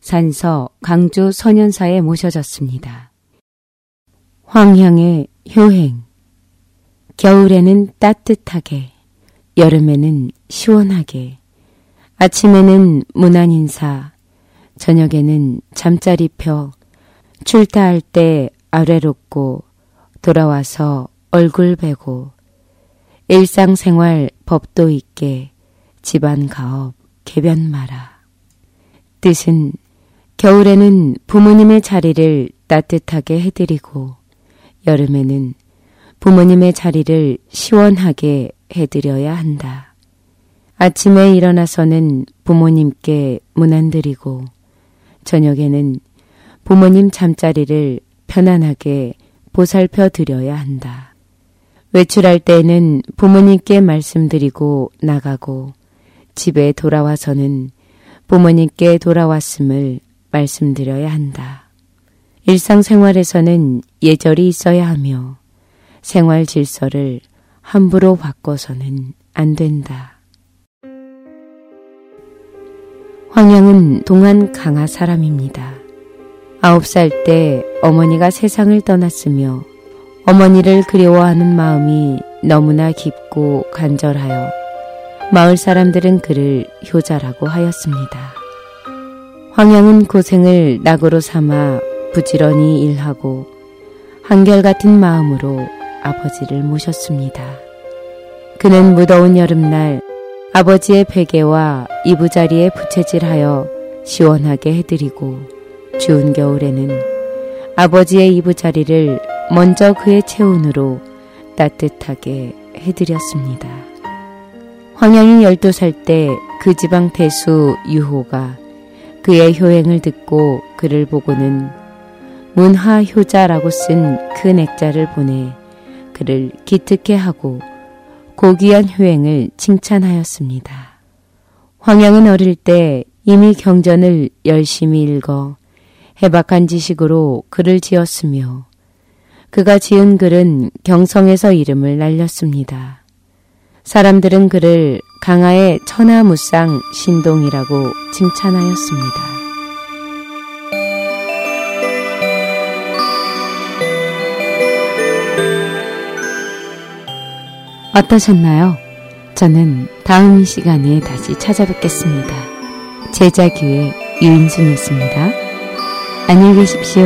산서 강주 선현사에 모셔졌습니다. 황향의 효행 겨울에는 따뜻하게 여름에는 시원하게 아침에는 문안 인사 저녁에는 잠자리 펴 출타할 때 아래롭고 돌아와서 얼굴 베고 일상생활 법도 있게 집안 가업 개변 마라. 뜻은 겨울에는 부모님의 자리를 따뜻하게 해드리고 여름에는 부모님의 자리를 시원하게 해드려야 한다. 아침에 일어나서는 부모님께 문안 드리고 저녁에는 부모님 잠자리를 편안하게 보살펴 드려야 한다. 외출할 때에는 부모님께 말씀드리고 나가고 집에 돌아와서는 부모님께 돌아왔음을 말씀드려야 한다. 일상생활에서는 예절이 있어야 하며 생활 질서를 함부로 바꿔서는 안 된다. 황영은 동안 강하 사람입니다. 아홉 살 때 어머니가 세상을 떠났으며 어머니를 그리워하는 마음이 너무나 깊고 간절하여 마을 사람들은 그를 효자라고 하였습니다. 황영은 고생을 낙으로 삼아 부지런히 일하고 한결같은 마음으로 아버지를 모셨습니다. 그는 무더운 여름날 아버지의 베개와 이부자리에 부채질하여 시원하게 해드리고 추운 겨울에는 아버지의 이부자리를 먼저 그의 체온으로 따뜻하게 해드렸습니다. 황영이 12살 때 그 지방 대수 유호가 그의 효행을 듣고 그를 보고는 문화효자라고 쓴그 액자를 보내 그를 기특해 하고 고귀한 효행을 칭찬하였습니다. 황영은 어릴 때 이미 경전을 열심히 읽어 해박한 지식으로 글을 지었으며 그가 지은 글은 경성에서 이름을 날렸습니다. 사람들은 그를 강하의 천하무쌍 신동이라고 칭찬하였습니다. 어떠셨나요? 저는 다음 시간에 다시 찾아뵙겠습니다. 제자교의 유인순이었습니다. 안녕히 계십시오.